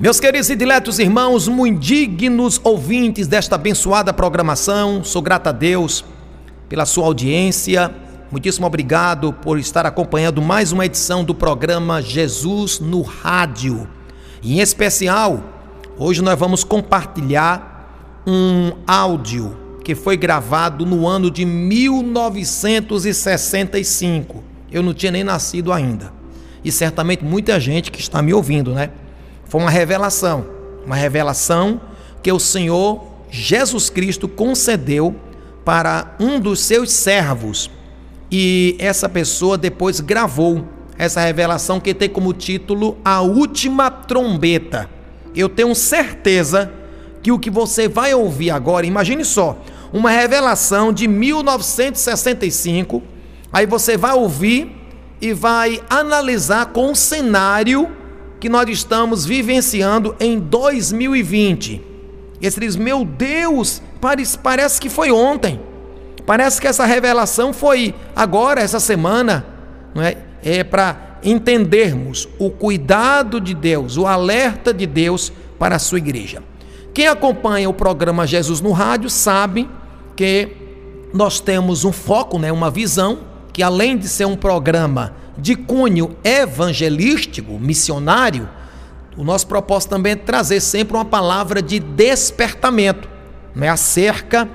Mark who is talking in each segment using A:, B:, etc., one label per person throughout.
A: Meus queridos e diletos irmãos, muito dignos ouvintes desta abençoada programação, sou grato a Deus pela sua audiência. Muitíssimo obrigado por estar acompanhando mais uma edição do programa Jesus no Rádio. Em especial, hoje nós vamos compartilhar um áudio que foi gravado no ano de 1965. Eu não tinha nem nascido ainda. E certamente muita gente que está me ouvindo, né? Foi uma revelação, uma revelação que o Senhor Jesus Cristo concedeu para um dos seus servos. E essa pessoa depois gravou essa revelação que tem como título A Última Trombeta. Eu tenho certeza que o que você vai ouvir agora, imagine só, uma revelação de 1965, aí você vai ouvir e vai analisar com o cenário que nós estamos vivenciando em 2020. E você diz: Meu Deus, parece que foi ontem. Parece que essa revelação foi agora, essa semana. Não é é para entendermos o cuidado de Deus, o alerta de Deus para a sua igreja. Quem acompanha o programa Jesus no Rádio sabe que nós temos um foco, né, uma visão, que além de ser um programa de cunho evangelístico, missionário, o nosso propósito também é trazer sempre uma palavra de despertamento né, acerca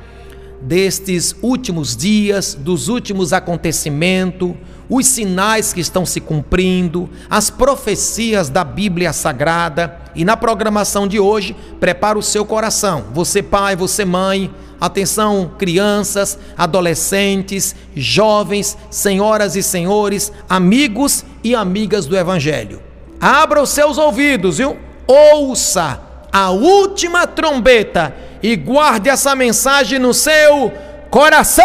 A: destes últimos dias, dos últimos acontecimentos, os sinais que estão se cumprindo, as profecias da Bíblia Sagrada. E na programação de hoje, prepara o seu coração. Você, pai, você, mãe, Atenção, crianças, adolescentes, jovens, senhoras e senhores, amigos e amigas do Evangelho. Abra os seus ouvidos, viu? Ouça a última trombeta e guarde essa mensagem no seu coração.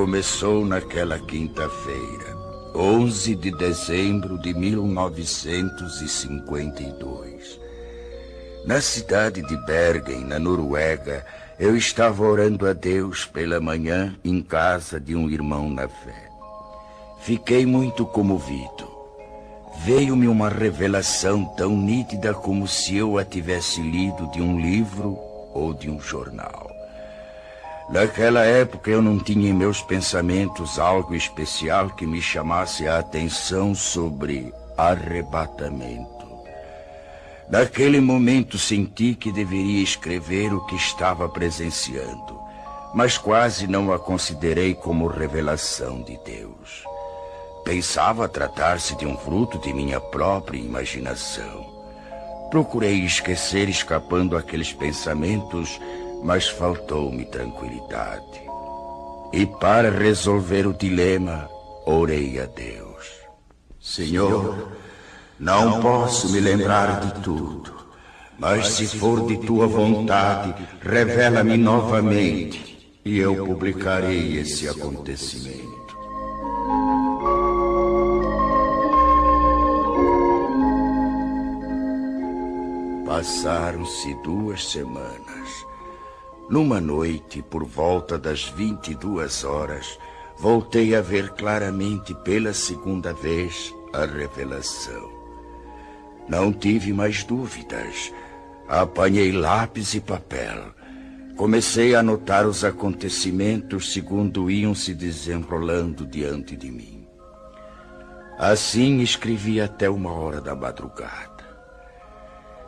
B: Começou naquela quinta-feira, 11 de dezembro de 1952. Na cidade de Bergen, na Noruega, eu estava orando a Deus pela manhã em casa de um irmão na fé. Fiquei muito comovido. Veio-me uma revelação tão nítida como se eu a tivesse lido de um livro ou de um jornal. Naquela época eu não tinha em meus pensamentos algo especial que me chamasse a atenção sobre arrebatamento. Naquele momento senti que deveria escrever o que estava presenciando, mas quase não a considerei como revelação de Deus. Pensava tratar-se de um fruto de minha própria imaginação. Procurei esquecer escapando aqueles pensamentos mas faltou-me tranquilidade. E para resolver o dilema, orei a Deus. Senhor, não posso me lembrar de tudo, mas se for de tua vontade, revela-me novamente e eu publicarei esse acontecimento. Passaram-se duas semanas numa noite, por volta das 22 horas, voltei a ver claramente pela segunda vez a revelação. Não tive mais dúvidas. Apanhei lápis e papel. Comecei a anotar os acontecimentos segundo iam se desenrolando diante de mim. Assim escrevi até uma hora da madrugada.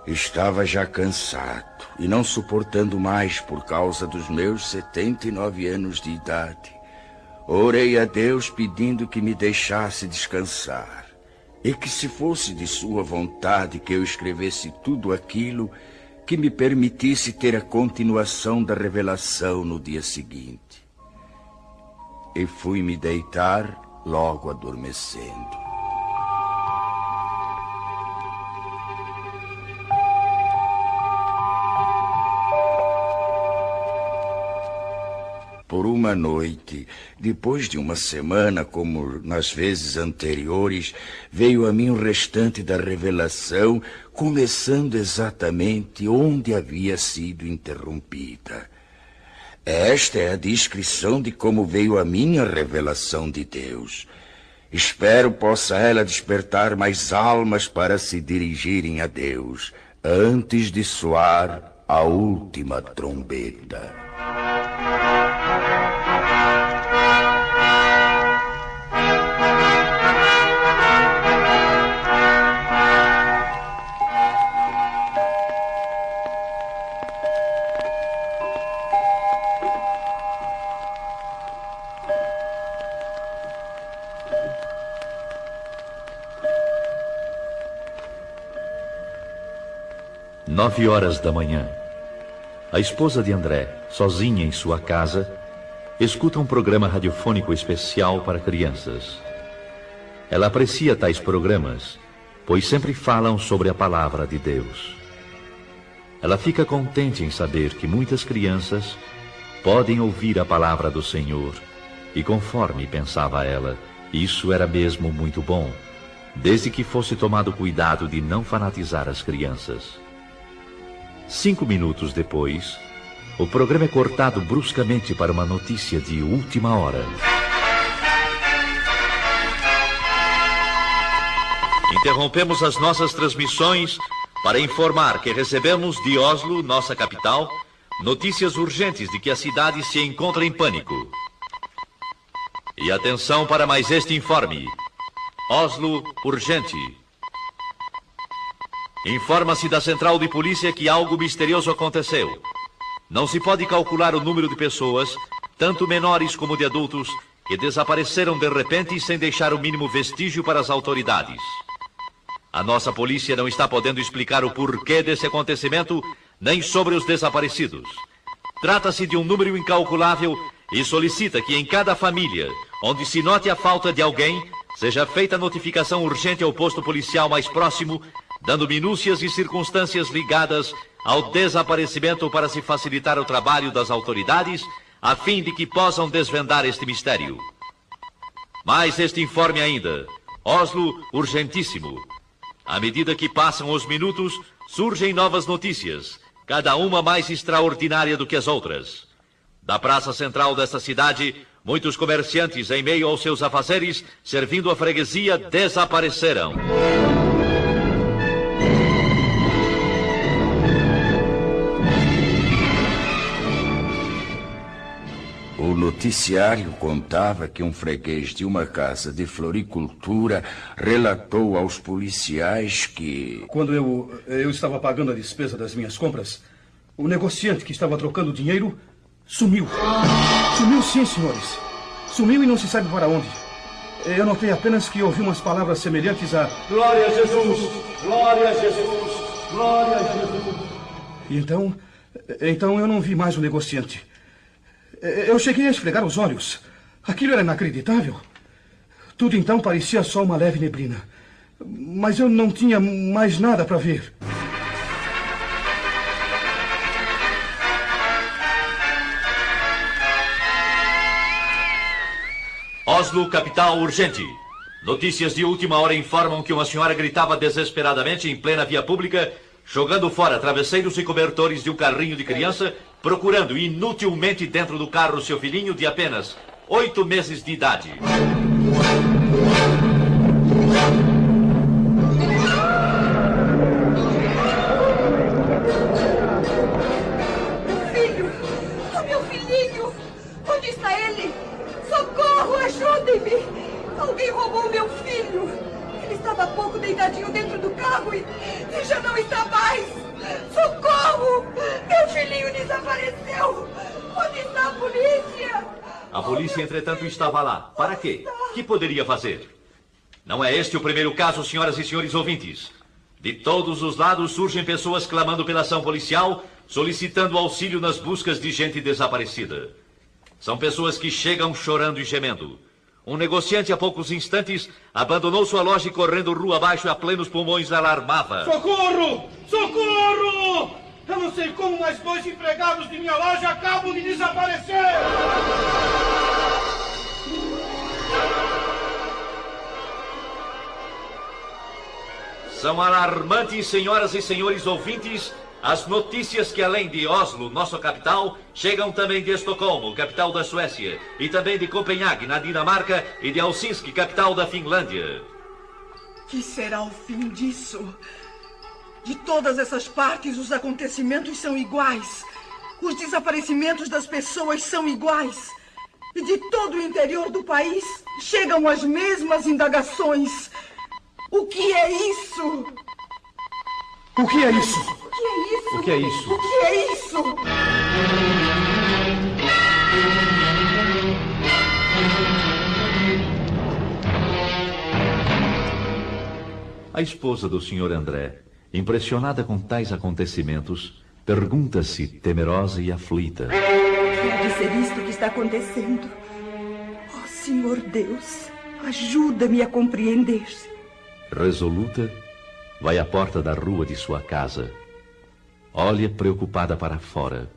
B: Estava já cansado e não suportando mais por causa dos meus 79 anos de idade. Orei a Deus pedindo que me deixasse descansar e que, se fosse de Sua vontade que eu escrevesse tudo aquilo, que me permitisse ter a continuação da revelação no dia seguinte. E fui me deitar logo adormecendo. Por uma noite, depois de uma semana, como nas vezes anteriores, veio a mim o restante da revelação, começando exatamente onde havia sido interrompida. Esta é a descrição de como veio a minha revelação de Deus. Espero possa ela despertar mais almas para se dirigirem a Deus, antes de soar a última trombeta.
C: Nove horas da manhã. A esposa de André, sozinha em sua casa, escuta um programa radiofônico especial para crianças. Ela aprecia tais programas, pois sempre falam sobre a palavra de Deus. Ela fica contente em saber que muitas crianças podem ouvir a palavra do Senhor, e conforme pensava ela, isso era mesmo muito bom, desde que fosse tomado cuidado de não fanatizar as crianças. Cinco minutos depois, o programa é cortado bruscamente para uma notícia de última hora. Interrompemos as nossas transmissões para informar que recebemos de Oslo, nossa capital, notícias urgentes de que a cidade se encontra em pânico. E atenção para mais este informe. Oslo, urgente. Informa-se da central de polícia que algo misterioso aconteceu. Não se pode calcular o número de pessoas, tanto menores como de adultos, que desapareceram de repente sem deixar o mínimo vestígio para as autoridades. A nossa polícia não está podendo explicar o porquê desse acontecimento, nem sobre os desaparecidos. Trata-se de um número incalculável e solicita que em cada família, onde se note a falta de alguém, seja feita notificação urgente ao posto policial mais próximo dando minúcias e circunstâncias ligadas ao desaparecimento para se facilitar o trabalho das autoridades, a fim de que possam desvendar este mistério. Mais este informe ainda. Oslo, urgentíssimo. À medida que passam os minutos, surgem novas notícias, cada uma mais extraordinária do que as outras. Da praça central desta cidade, muitos comerciantes, em meio aos seus afazeres, servindo a freguesia, desapareceram.
B: O noticiário contava que um freguês de uma casa de floricultura relatou aos policiais que.
D: Quando eu, eu estava pagando a despesa das minhas compras, o negociante que estava trocando dinheiro sumiu. Sumiu sim, senhores. Sumiu e não se sabe para onde. Eu notei apenas que ouvi umas palavras semelhantes a Glória a Jesus! Glória a Jesus! Glória a Jesus! E então. Então eu não vi mais o negociante. Eu cheguei a esfregar os olhos. Aquilo era inacreditável. Tudo então parecia só uma leve neblina. Mas eu não tinha mais nada para ver.
C: Oslo, capital urgente. Notícias de última hora informam que uma senhora gritava desesperadamente em plena via pública, jogando fora travesseiros e cobertores de um carrinho de criança procurando inutilmente dentro do carro seu filhinho de apenas oito meses de idade.
E: Estava há pouco deitadinho dentro do carro e, e já não está mais! Socorro! Meu filhinho desapareceu! Onde está a polícia?
C: A polícia, entretanto, estava lá. Para quê? Que poderia fazer? Não é este o primeiro caso, senhoras e senhores ouvintes. De todos os lados surgem pessoas clamando pela ação policial, solicitando auxílio nas buscas de gente desaparecida. São pessoas que chegam chorando e gemendo. Um negociante, há poucos instantes, abandonou sua loja e correndo rua abaixo a plenos pulmões alarmava.
D: Socorro! Socorro! Eu não sei como mais dois empregados de minha loja acabam de desaparecer!
C: São alarmantes, senhoras e senhores ouvintes, as notícias que além de Oslo, nossa capital, chegam também de Estocolmo, capital da Suécia, e também de Copenhague, na Dinamarca, e de Helsinki, capital da Finlândia.
F: Que será o fim disso? De todas essas partes, os acontecimentos são iguais. Os desaparecimentos das pessoas são iguais. E de todo o interior do país chegam as mesmas indagações. O que é isso?
D: O que é isso?
E: O que é isso?
C: O que é isso?
F: O que é isso?
C: A esposa do Sr. André, impressionada com tais acontecimentos, pergunta-se, temerosa e aflita:
F: Pode ser isto que está acontecendo. Oh, Senhor Deus, ajuda-me a compreender.
C: Resoluta, vai à porta da rua de sua casa. Olha preocupada para fora.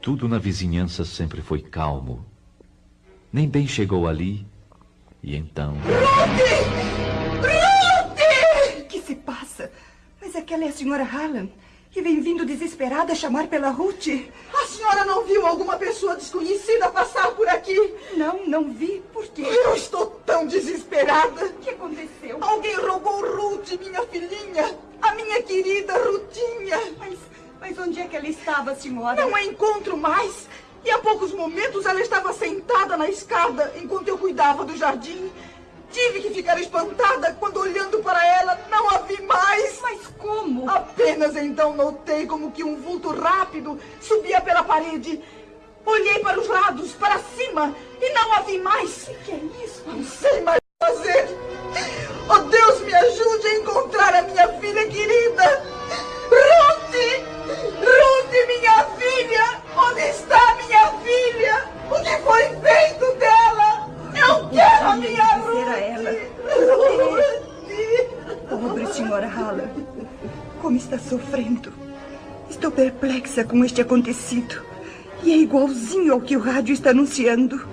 C: Tudo na vizinhança sempre foi calmo. Nem bem chegou ali, e então.
F: O que se passa? Mas aquela é a senhora Hallam. E vem vindo desesperada chamar pela Ruth. A senhora não viu alguma pessoa desconhecida passar por aqui? Não, não vi. Por quê? Eu estou tão desesperada.
E: O que aconteceu?
F: Alguém roubou Ruth, minha filhinha. A minha querida Rutinha.
E: Mas, mas onde é que ela estava, senhora?
F: Não a encontro mais. E há poucos momentos ela estava sentada na escada enquanto eu cuidava do jardim. Tive que ficar espantada quando, olhando para ela, não a vi mais.
E: Mas como?
F: Apenas então notei como que um vulto rápido subia pela parede. Olhei para os lados, para cima, e não a vi mais.
E: O que é isso?
F: Não sei mais o que fazer. Oh, Deus me ajude a encontrar a minha filha querida. Ruth! Ruth, minha filha! Onde está minha filha? O que foi feito dela? Eu quero a minha
E: dizer a ela.
F: Ruth!
E: Senhora Hallam. Como está sofrendo. Estou perplexa com este acontecido. E é igualzinho ao que o rádio está anunciando.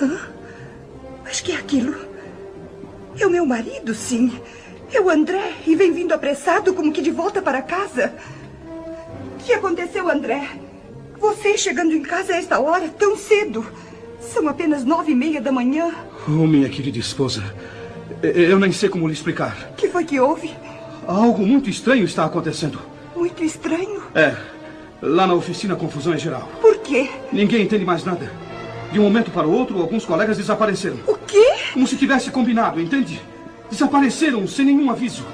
E: Hã? Mas que é aquilo? É o meu marido, sim. É o André. E vem vindo apressado como que de volta para casa. O que aconteceu, André? Você chegando em casa a esta hora, tão cedo. São apenas nove e meia da manhã.
D: Oh, minha querida esposa, eu nem sei como lhe explicar.
E: O que foi que houve?
D: Algo muito estranho está acontecendo.
E: Muito estranho.
D: É, lá na oficina a confusão é geral.
E: Por quê?
D: Ninguém entende mais nada. De um momento para o outro, alguns colegas desapareceram.
E: O quê?
D: Como se tivesse combinado, entende? Desapareceram sem nenhum aviso.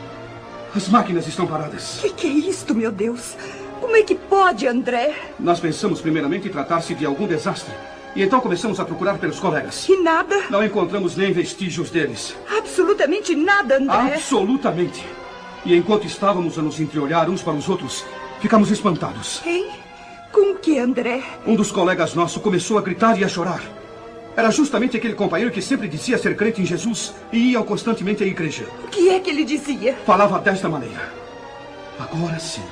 D: As máquinas estão paradas.
E: O que, que é isto, meu Deus? Como é que pode, André?
D: Nós pensamos primeiramente em tratar-se de algum desastre. E então começamos a procurar pelos colegas.
E: E nada?
D: Não encontramos nem vestígios deles.
E: Absolutamente nada, André.
D: Absolutamente. E enquanto estávamos a nos entreolhar uns para os outros, ficamos espantados.
E: Quem? Com o que, André?
D: Um dos colegas nossos começou a gritar e a chorar. Era justamente aquele companheiro que sempre dizia ser crente em Jesus e ia constantemente à igreja.
E: O que é que ele dizia?
D: Falava desta maneira: Agora sim.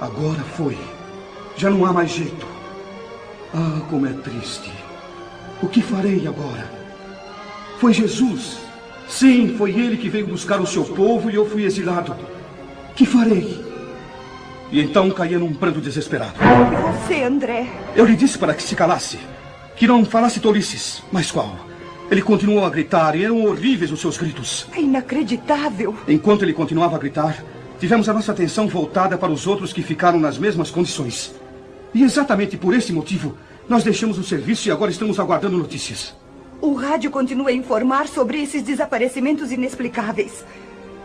D: Agora foi. Já não há mais jeito. Ah, como é triste. O que farei agora? Foi Jesus. Sim, foi ele que veio buscar o seu povo e eu fui exilado. Que farei? E então caía num pranto desesperado.
E: E você, André?
D: Eu lhe disse para que se calasse. Que não falasse tolices. Mas qual? Ele continuou a gritar e eram horríveis os seus gritos.
E: É inacreditável.
D: Enquanto ele continuava a gritar, tivemos a nossa atenção voltada para os outros que ficaram nas mesmas condições. E exatamente por esse motivo, nós deixamos o serviço e agora estamos aguardando notícias.
E: O rádio continua a informar sobre esses desaparecimentos inexplicáveis.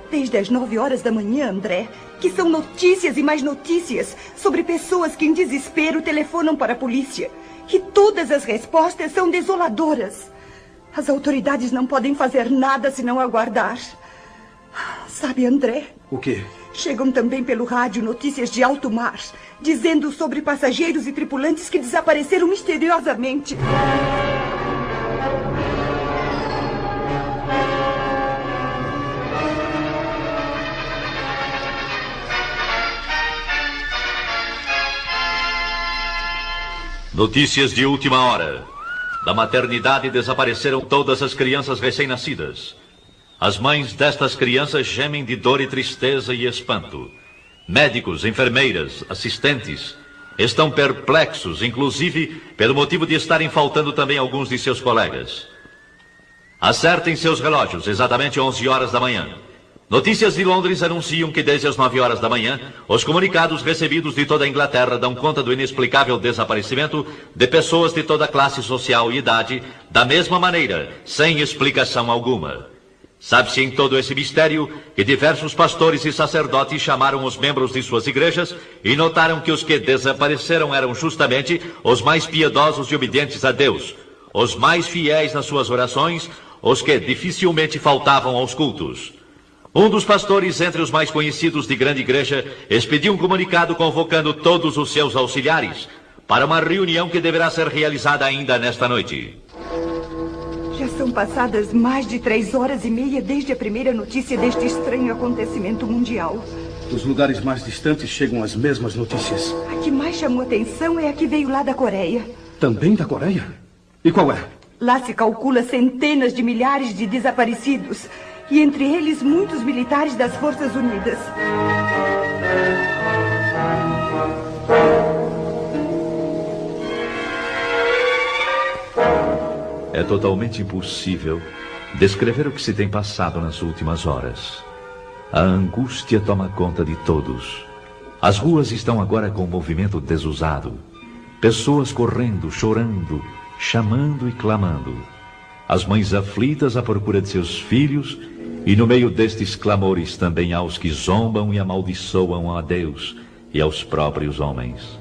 E: Desde as nove horas da manhã, André, que são notícias e mais notícias sobre pessoas que em desespero telefonam para a polícia. E todas as respostas são desoladoras. As autoridades não podem fazer nada senão aguardar. Sabe, André?
D: O quê?
E: Chegam também pelo rádio notícias de alto mar, dizendo sobre passageiros e tripulantes que desapareceram misteriosamente.
C: Notícias de última hora. Da maternidade desapareceram todas as crianças recém-nascidas. As mães destas crianças gemem de dor e tristeza e espanto. Médicos, enfermeiras, assistentes estão perplexos, inclusive pelo motivo de estarem faltando também alguns de seus colegas. Acertem seus relógios, exatamente 11 horas da manhã. Notícias de Londres anunciam que desde as 9 horas da manhã, os comunicados recebidos de toda a Inglaterra dão conta do inexplicável desaparecimento de pessoas de toda classe social e idade, da mesma maneira, sem explicação alguma. Sabe-se em todo esse mistério que diversos pastores e sacerdotes chamaram os membros de suas igrejas e notaram que os que desapareceram eram justamente os mais piedosos e obedientes a Deus, os mais fiéis nas suas orações, os que dificilmente faltavam aos cultos. Um dos pastores, entre os mais conhecidos de grande igreja, expediu um comunicado convocando todos os seus auxiliares para uma reunião que deverá ser realizada ainda nesta noite.
E: São passadas mais de três horas e meia desde a primeira notícia deste estranho acontecimento mundial.
D: Dos lugares mais distantes chegam as mesmas notícias.
E: A que mais chamou atenção é a que veio lá da Coreia.
D: Também da Coreia? E qual é?
E: Lá se calcula centenas de milhares de desaparecidos. E entre eles muitos militares das Forças Unidas.
C: É totalmente impossível descrever o que se tem passado nas últimas horas. A angústia toma conta de todos. As ruas estão agora com movimento desusado. Pessoas correndo, chorando, chamando e clamando. As mães aflitas à procura de seus filhos, e no meio destes clamores também há os que zombam e amaldiçoam a Deus e aos próprios homens.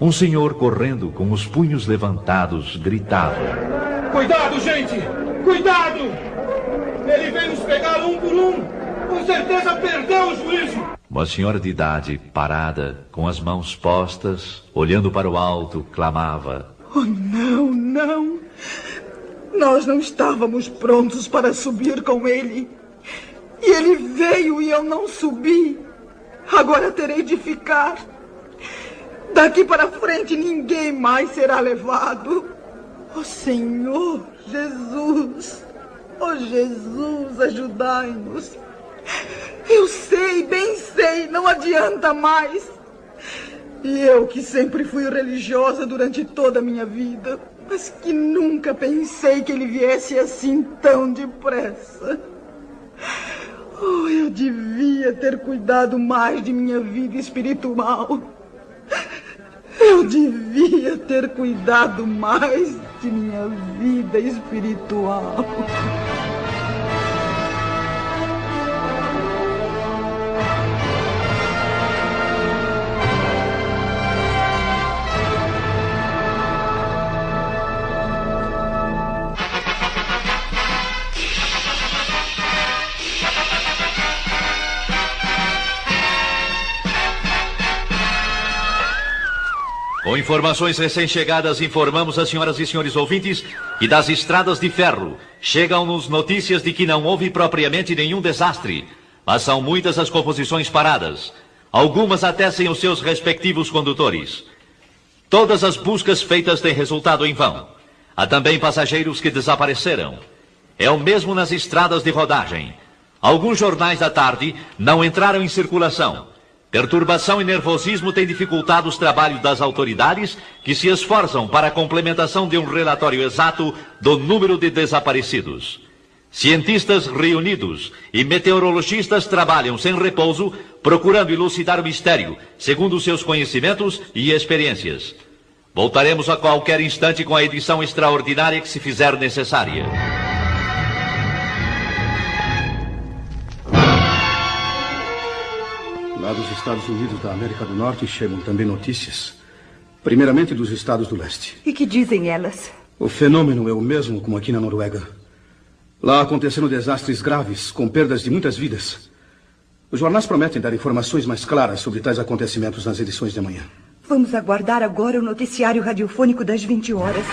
C: Um senhor correndo com os punhos levantados gritava:
D: Cuidado, gente! Cuidado! Ele vem nos pegar um por um! Com certeza perdeu o juízo!
C: Uma senhora de idade, parada, com as mãos postas, olhando para o alto, clamava:
F: Oh, não, não! Nós não estávamos prontos para subir com ele. E ele veio e eu não subi. Agora terei de ficar. Daqui para frente ninguém mais será levado. Oh Senhor Jesus, oh Jesus, ajudai-nos. Eu sei, bem sei, não adianta mais. E eu que sempre fui religiosa durante toda a minha vida, mas que nunca pensei que ele viesse assim tão depressa. Oh, eu devia ter cuidado mais de minha vida espiritual. Eu devia ter cuidado mais minha vida espiritual.
C: Com informações recém-chegadas, informamos as senhoras e senhores ouvintes que das estradas de ferro chegam-nos notícias de que não houve propriamente nenhum desastre, mas são muitas as composições paradas, algumas até sem os seus respectivos condutores. Todas as buscas feitas têm resultado em vão. Há também passageiros que desapareceram. É o mesmo nas estradas de rodagem. Alguns jornais da tarde não entraram em circulação. Perturbação e nervosismo têm dificultado os trabalhos das autoridades, que se esforçam para a complementação de um relatório exato do número de desaparecidos. Cientistas reunidos e meteorologistas trabalham sem repouso, procurando elucidar o mistério, segundo seus conhecimentos e experiências. Voltaremos a qualquer instante com a edição extraordinária que se fizer necessária.
D: Lá dos Estados Unidos da América do Norte chegam também notícias. Primeiramente dos estados do leste.
E: E que dizem elas?
D: O fenômeno é o mesmo como aqui na Noruega. Lá aconteceram desastres graves, com perdas de muitas vidas. Os jornais prometem dar informações mais claras sobre tais acontecimentos nas edições de amanhã.
E: Vamos aguardar agora o noticiário radiofônico das 20 horas.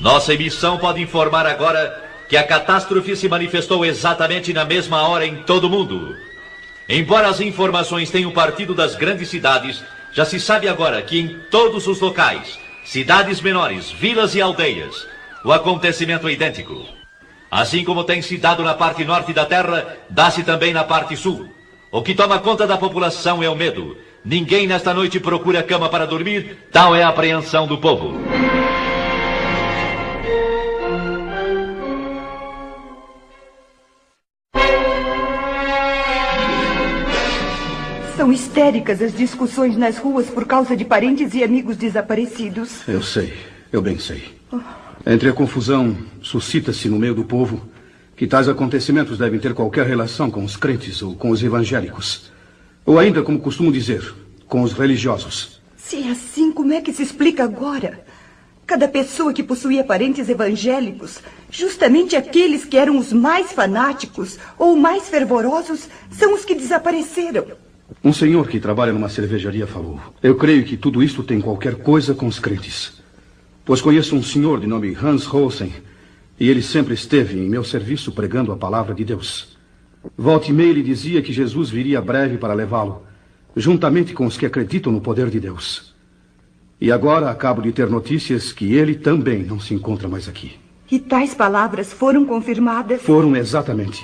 C: Nossa emissão pode informar agora que a catástrofe se manifestou exatamente na mesma hora em todo o mundo. Embora as informações tenham partido das grandes cidades, já se sabe agora que em todos os locais, cidades menores, vilas e aldeias, o acontecimento é idêntico. Assim como tem se dado na parte norte da terra, dá-se também na parte sul. O que toma conta da população é o medo. Ninguém nesta noite procura cama para dormir, tal é a apreensão do povo.
E: São histéricas as discussões nas ruas por causa de parentes e amigos desaparecidos.
D: Eu sei, eu bem sei. Entre a confusão, suscita-se no meio do povo que tais acontecimentos devem ter qualquer relação com os crentes ou com os evangélicos. Ou ainda, como costumo dizer, com os religiosos.
E: Se é assim, como é que se explica agora? Cada pessoa que possuía parentes evangélicos, justamente aqueles que eram os mais fanáticos ou mais fervorosos, são os que desapareceram.
D: Um senhor que trabalha numa cervejaria falou: Eu creio que tudo isto tem qualquer coisa com os crentes. Pois conheço um senhor de nome Hans Rosen, e ele sempre esteve em meu serviço pregando a palavra de Deus. Volte e meia ele dizia que Jesus viria breve para levá-lo, juntamente com os que acreditam no poder de Deus. E agora acabo de ter notícias que ele também não se encontra mais aqui.
E: E tais palavras foram confirmadas?
D: Foram exatamente.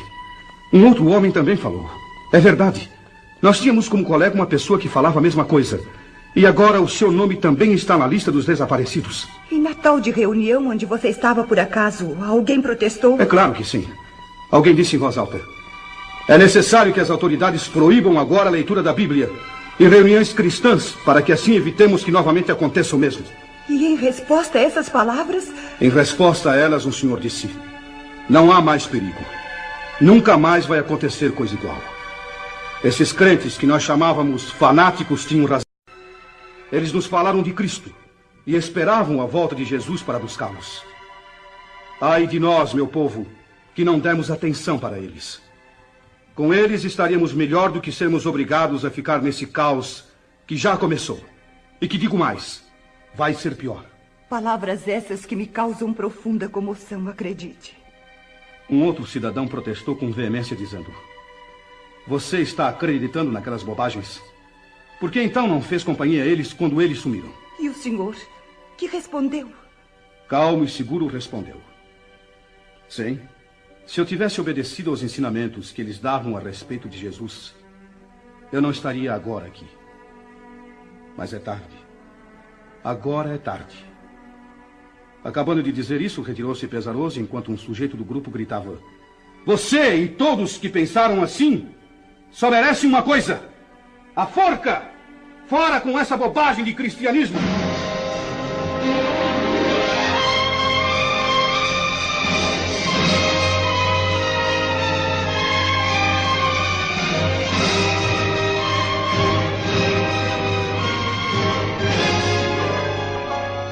D: Um outro homem também falou. É verdade. Nós tínhamos como colega uma pessoa que falava a mesma coisa. E agora o seu nome também está na lista dos desaparecidos.
E: E na tal de reunião onde você estava por acaso, alguém protestou?
D: É claro que sim. Alguém disse em voz alta: É necessário que as autoridades proíbam agora a leitura da Bíblia em reuniões cristãs, para que assim evitemos que novamente aconteça o mesmo.
E: E em resposta a essas palavras?
D: Em resposta a elas, o senhor disse: Não há mais perigo. Nunca mais vai acontecer coisa igual. Esses crentes que nós chamávamos fanáticos tinham razão. Eles nos falaram de Cristo e esperavam a volta de Jesus para buscá-los. Ai de nós, meu povo, que não demos atenção para eles. Com eles estaríamos melhor do que sermos obrigados a ficar nesse caos que já começou. E que digo mais, vai ser pior.
E: Palavras essas que me causam profunda comoção, acredite.
D: Um outro cidadão protestou com veemência, dizendo: você está acreditando naquelas bobagens? Por que então não fez companhia a eles quando eles sumiram?
E: E o senhor? Que respondeu?
D: Calmo e seguro respondeu. Sim. Se eu tivesse obedecido aos ensinamentos que eles davam a respeito de Jesus, eu não estaria agora aqui. Mas é tarde. Agora é tarde. Acabando de dizer isso, retirou-se pesaroso enquanto um sujeito do grupo gritava: Você e todos que pensaram assim só merece uma coisa: a forca! Fora com essa bobagem de cristianismo!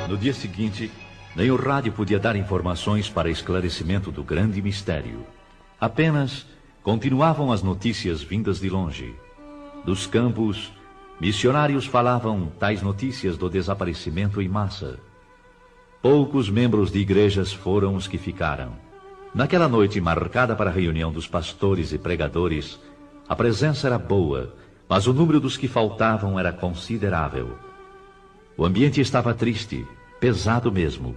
C: No dia seguinte, nem o rádio podia dar informações para esclarecimento do grande mistério. Apenas Continuavam as notícias vindas de longe. Dos campos, missionários falavam tais notícias do desaparecimento em massa. Poucos membros de igrejas foram os que ficaram. Naquela noite marcada para a reunião dos pastores e pregadores, a presença era boa, mas o número dos que faltavam era considerável. O ambiente estava triste, pesado mesmo.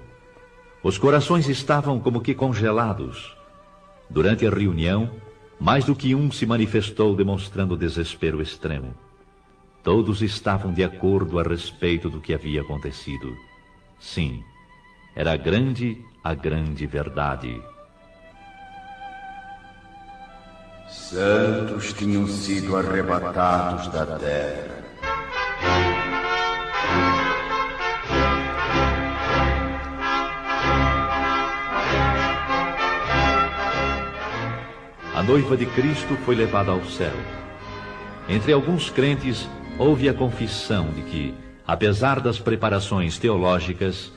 C: Os corações estavam como que congelados. Durante a reunião, mais do que um se manifestou demonstrando desespero extremo. Todos estavam de acordo a respeito do que havia acontecido. Sim, era grande a grande verdade.
B: Santos tinham sido arrebatados da terra.
C: Noiva de Cristo foi levada ao céu. Entre alguns crentes, houve a confissão de que, apesar das preparações teológicas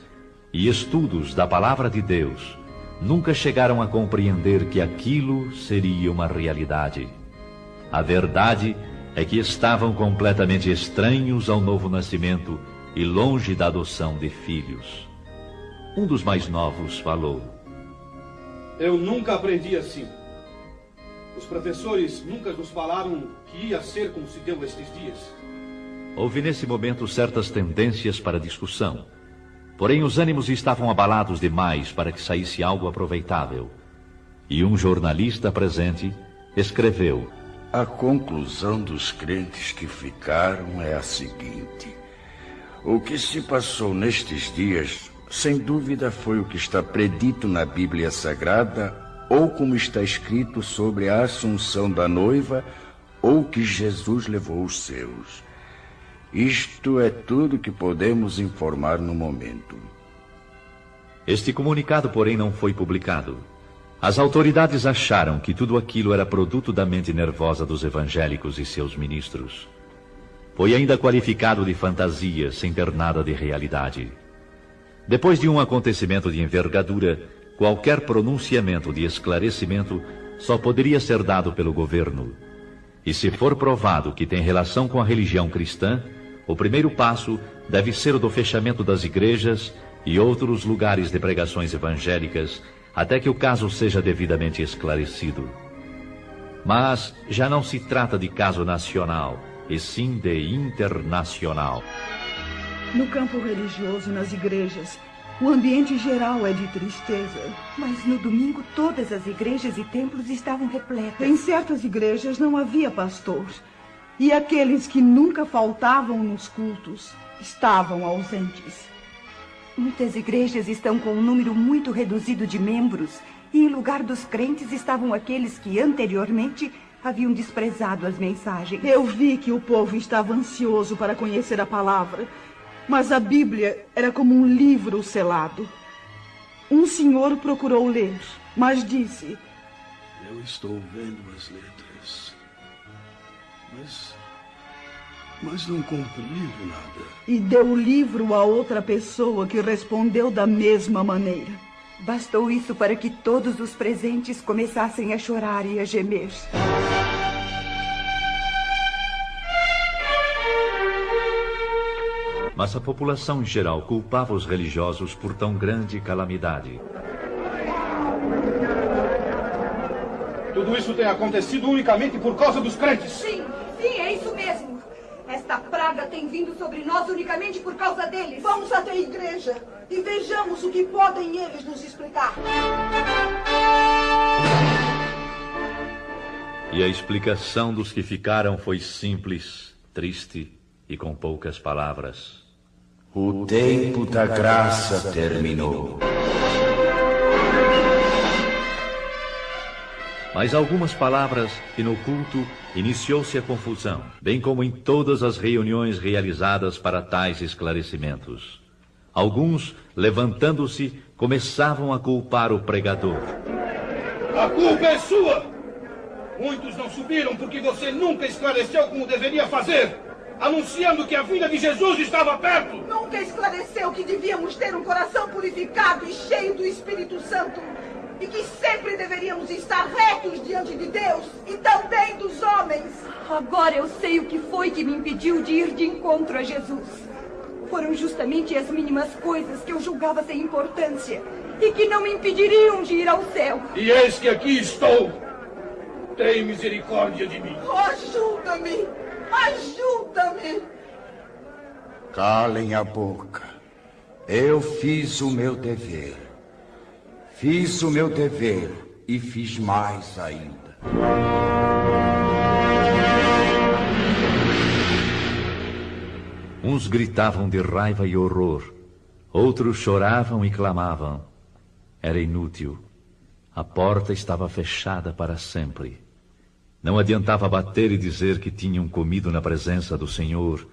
C: e estudos da palavra de Deus, nunca chegaram a compreender que aquilo seria uma realidade. A verdade é que estavam completamente estranhos ao novo nascimento e longe da adoção de filhos. Um dos mais novos falou.
D: Eu nunca aprendi assim. Os professores nunca nos falaram que ia ser como se deu estes dias.
C: Houve nesse momento certas tendências para discussão. Porém, os ânimos estavam abalados demais para que saísse algo aproveitável. E um jornalista presente escreveu:
B: A conclusão dos crentes que ficaram é a seguinte: O que se passou nestes dias, sem dúvida, foi o que está predito na Bíblia Sagrada, ou como está escrito sobre a assunção da noiva, ou que Jesus levou os seus. Isto é tudo que podemos informar no momento.
C: Este comunicado, porém, não foi publicado. As autoridades acharam que tudo aquilo era produto da mente nervosa dos evangélicos e seus ministros. Foi ainda qualificado de fantasia, sem ter nada de realidade. Depois de um acontecimento de envergadura, qualquer pronunciamento de esclarecimento só poderia ser dado pelo governo. E se for provado que tem relação com a religião cristã, o primeiro passo deve ser o do fechamento das igrejas e outros lugares de pregações evangélicas até que o caso seja devidamente esclarecido. Mas já não se trata de caso nacional, e sim de internacional.
F: No campo religioso, nas igrejas, o ambiente geral é de tristeza.
E: Mas no domingo todas as igrejas e templos estavam repletas.
F: Em certas igrejas não havia pastor. E aqueles que nunca faltavam nos cultos estavam ausentes.
E: Muitas igrejas estão com um número muito reduzido de membros, e em lugar dos crentes estavam aqueles que anteriormente haviam desprezado as mensagens.
F: Eu vi que o povo estava ansioso para conhecer a palavra, mas a Bíblia era como um livro selado. Um senhor procurou ler, mas disse:
G: Eu estou vendo as letras, mas mas não compreendo nada.
F: E deu o livro a outra pessoa que respondeu da mesma maneira.
E: Bastou isso para que todos os presentes começassem a chorar e a gemer.
C: Mas a população em geral culpava os religiosos por tão grande calamidade.
D: Tudo isso tem acontecido unicamente por causa dos crentes.
E: Sim, sim, é isso mesmo. Esta praga tem vindo sobre nós unicamente por causa deles.
F: Vamos até a igreja e vejamos o que podem eles nos explicar.
C: E a explicação dos que ficaram foi simples, triste e com poucas palavras.
B: O tempo da graça terminou.
C: Mas algumas palavras e no culto iniciou-se a confusão, bem como em todas as reuniões realizadas para tais esclarecimentos. Alguns, levantando-se, começavam a culpar o pregador.
D: A culpa é sua! Muitos não subiram porque você nunca esclareceu como deveria fazer, anunciando que a vinda de Jesus estava perto.
F: Nunca esclareceu que devíamos ter um coração purificado e cheio do Espírito Santo e que sempre deveríamos estar retos diante de Deus e também dos homens.
E: Agora eu sei o que foi que me impediu de ir de encontro a Jesus. Foram justamente as mínimas coisas que eu julgava sem importância e que não me impediriam de ir ao céu.
D: E eis que aqui estou. Tem misericórdia de mim.
F: Ajuda-me! Ajuda-me!
B: Calem a boca. Eu fiz o meu dever. Fiz o meu dever e fiz mais ainda.
C: Uns gritavam de raiva e horror, outros choravam e clamavam. Era inútil. A porta estava fechada para sempre. Não adiantava bater e dizer que tinham comido na presença do Senhor,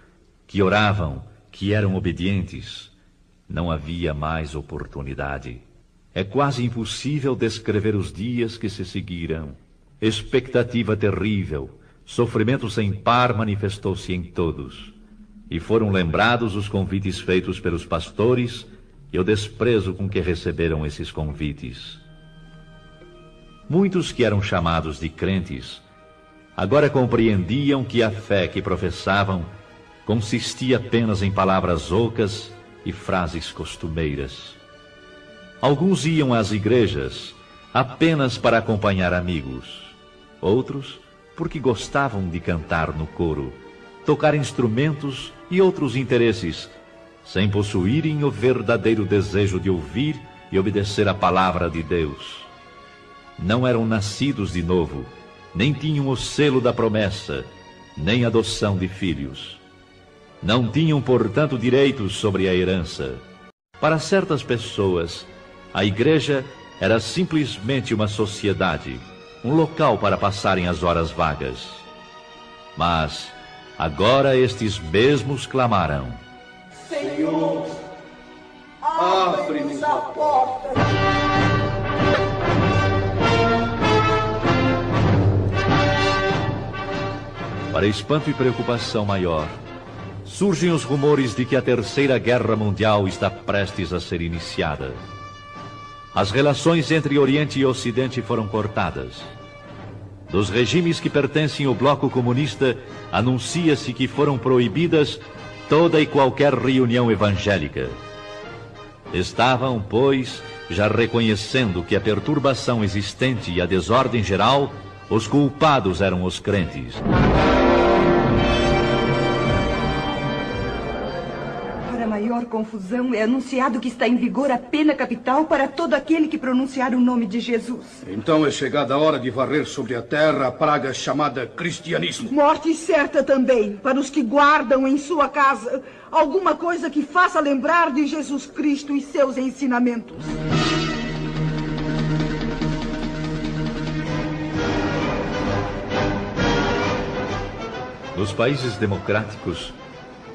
C: que oravam, que eram obedientes. Não havia mais oportunidade. É quase impossível descrever os dias que se seguiram. Expectativa terrível, sofrimento sem par manifestou-se em todos. E foram lembrados os convites feitos pelos pastores e o desprezo com que receberam esses convites. Muitos que eram chamados de crentes agora compreendiam que a fé que professavam consistia apenas em palavras ocas e frases costumeiras. Alguns iam às igrejas, apenas para acompanhar amigos. Outros porque gostavam de cantar no coro, tocar instrumentos e outros interesses, sem possuírem o verdadeiro desejo de ouvir e obedecer a palavra de Deus. Não eram nascidos de novo, nem tinham o selo da promessa, nem adoção de filhos. Não tinham, portanto, direitos sobre a herança. Para certas pessoas, a igreja era simplesmente uma sociedade um local para passarem as horas vagas. Mas agora estes mesmos clamaram:
F: Senhor, abre-nos a porta.
C: Para espanto e preocupação maior, surgem os rumores de que a Terceira Guerra Mundial está prestes a ser iniciada. As relações entre Oriente e Ocidente foram cortadas. Dos regimes que pertencem ao bloco comunista, anuncia-se que foram proibidas toda e qualquer reunião evangélica. Estavam, pois, já reconhecendo que a perturbação existente e a desordem geral, os culpados eram os crentes.
E: Confusão, é anunciado que está em vigor a pena capital para todo aquele que pronunciar o nome de Jesus.
D: Então é chegada a hora de varrer sobre a terra a praga chamada cristianismo.
F: Morte certa também para os que guardam em sua casa alguma coisa que faça lembrar de Jesus Cristo e seus ensinamentos.
C: Nos países democráticos,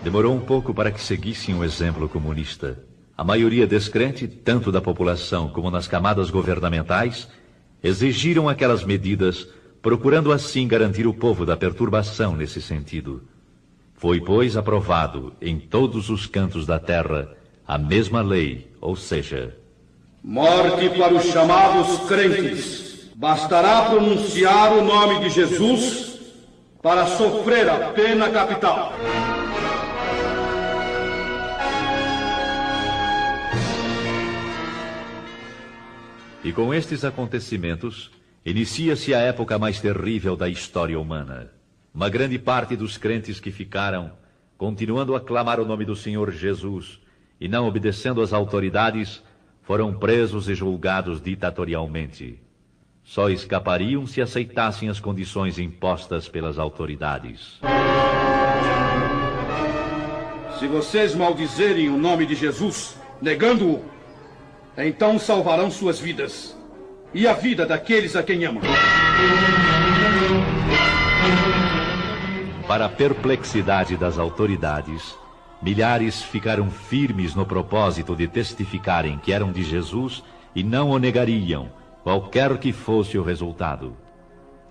C: Demorou um pouco para que seguissem o exemplo comunista. A maioria descrente, tanto da população como nas camadas governamentais, exigiram aquelas medidas, procurando assim garantir o povo da perturbação nesse sentido. Foi, pois, aprovado em todos os cantos da terra a mesma lei, ou seja,
D: morte para os chamados crentes. Bastará pronunciar o nome de Jesus para sofrer a pena capital.
C: E com estes acontecimentos, inicia-se a época mais terrível da história humana. Uma grande parte dos crentes que ficaram, continuando a clamar o nome do Senhor Jesus e não obedecendo às autoridades, foram presos e julgados ditatorialmente. Só escapariam se aceitassem as condições impostas pelas autoridades.
D: Se vocês maldizerem o nome de Jesus, negando-o, então salvarão suas vidas e a vida daqueles a quem amam.
C: Para a perplexidade das autoridades, milhares ficaram firmes no propósito de testificarem que eram de Jesus e não o negariam, qualquer que fosse o resultado.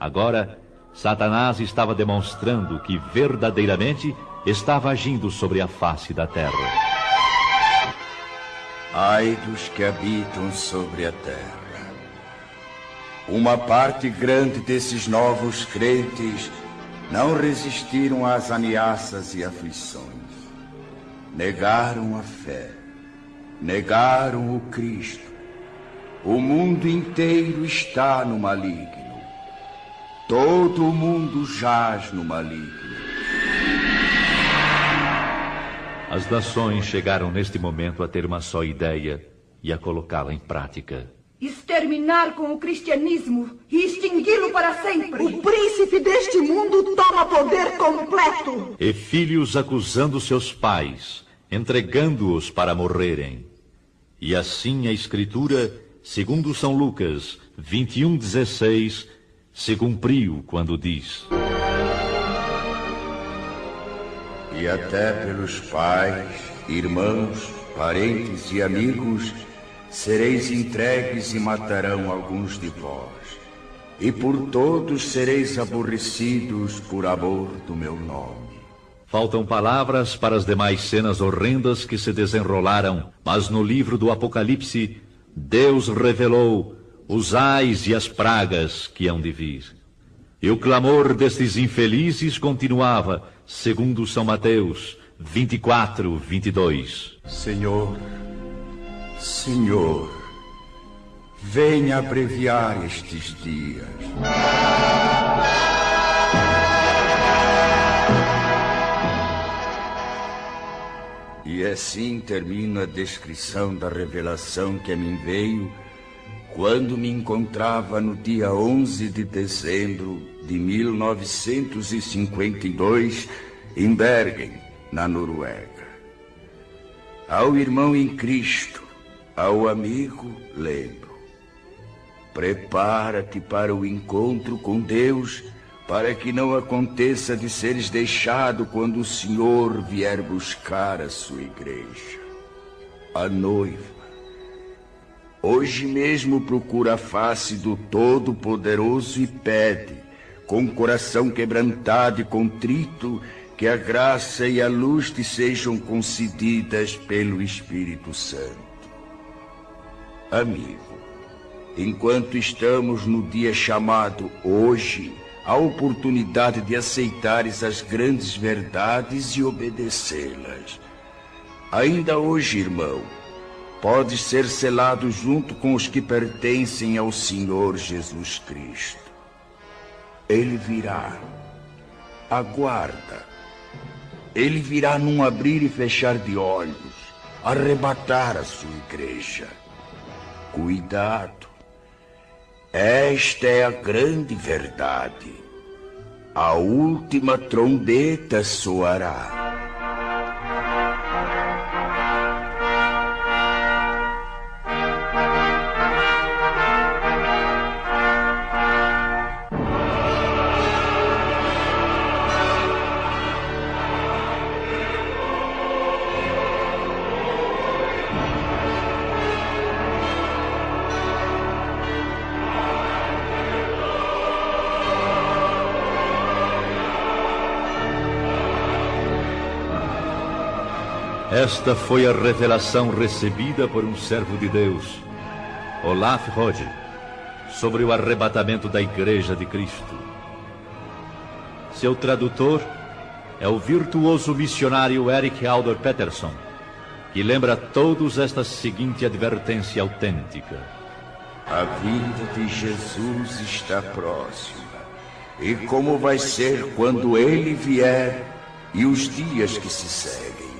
C: Agora, Satanás estava demonstrando que verdadeiramente estava agindo sobre a face da terra.
B: Ai dos que habitam sobre a terra. Uma parte grande desses novos crentes não resistiram às ameaças e aflições. Negaram a fé, negaram o Cristo. O mundo inteiro está no maligno. Todo o mundo jaz no maligno.
C: As nações chegaram neste momento a ter uma só ideia e a colocá-la em prática.
E: Exterminar com o cristianismo e extingui-lo para sempre.
F: O príncipe deste mundo toma poder completo.
C: E filhos acusando seus pais, entregando-os para morrerem. E assim a Escritura, segundo São Lucas 21,16, se cumpriu quando diz
B: e até pelos pais, irmãos, parentes e amigos, sereis entregues e matarão alguns de vós. E por todos sereis aborrecidos por amor do meu nome.
C: Faltam palavras para as demais cenas horrendas que se desenrolaram, mas no livro do Apocalipse, Deus revelou os ais e as pragas que hão de vir. E o clamor destes infelizes continuava, segundo São Mateus 24, 22.
B: Senhor, Senhor, venha abreviar estes dias. E assim termina a descrição da revelação que mim veio quando me encontrava no dia 11 de dezembro de 1952 em Bergen, na Noruega. Ao irmão em Cristo, ao amigo, lembro. Prepara-te para o encontro com Deus, para que não aconteça de seres deixado quando o Senhor vier buscar a sua igreja. A noiva. Hoje mesmo procura a face do Todo-Poderoso e pede, com coração quebrantado e contrito, que a graça e a luz te sejam concedidas pelo Espírito Santo. Amigo, enquanto estamos no dia chamado hoje, a oportunidade de aceitares as grandes verdades e obedecê-las. Ainda hoje, irmão, podes ser selado junto com os que pertencem ao Senhor Jesus Cristo. Ele virá. Aguarda ele virá num abrir e fechar de olhos, arrebatar a sua igreja. Cuidado. Esta é a grande verdade. A última trombeta soará.
C: Esta foi a revelação recebida por um servo de Deus, Olaf Rode, sobre o arrebatamento da Igreja de Cristo. Seu tradutor é o virtuoso missionário Eric Alder Peterson, que lembra a todos esta seguinte advertência autêntica:
B: A vinda de Jesus está próxima. E como vai ser quando ele vier e os dias que se seguem?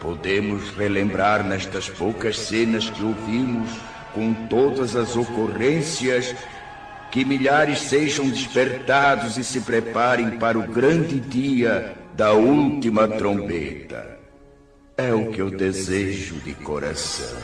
B: Podemos relembrar nestas poucas cenas que ouvimos, com todas as ocorrências, que milhares sejam despertados e se preparem para o grande dia da última trombeta. É o que eu desejo de coração.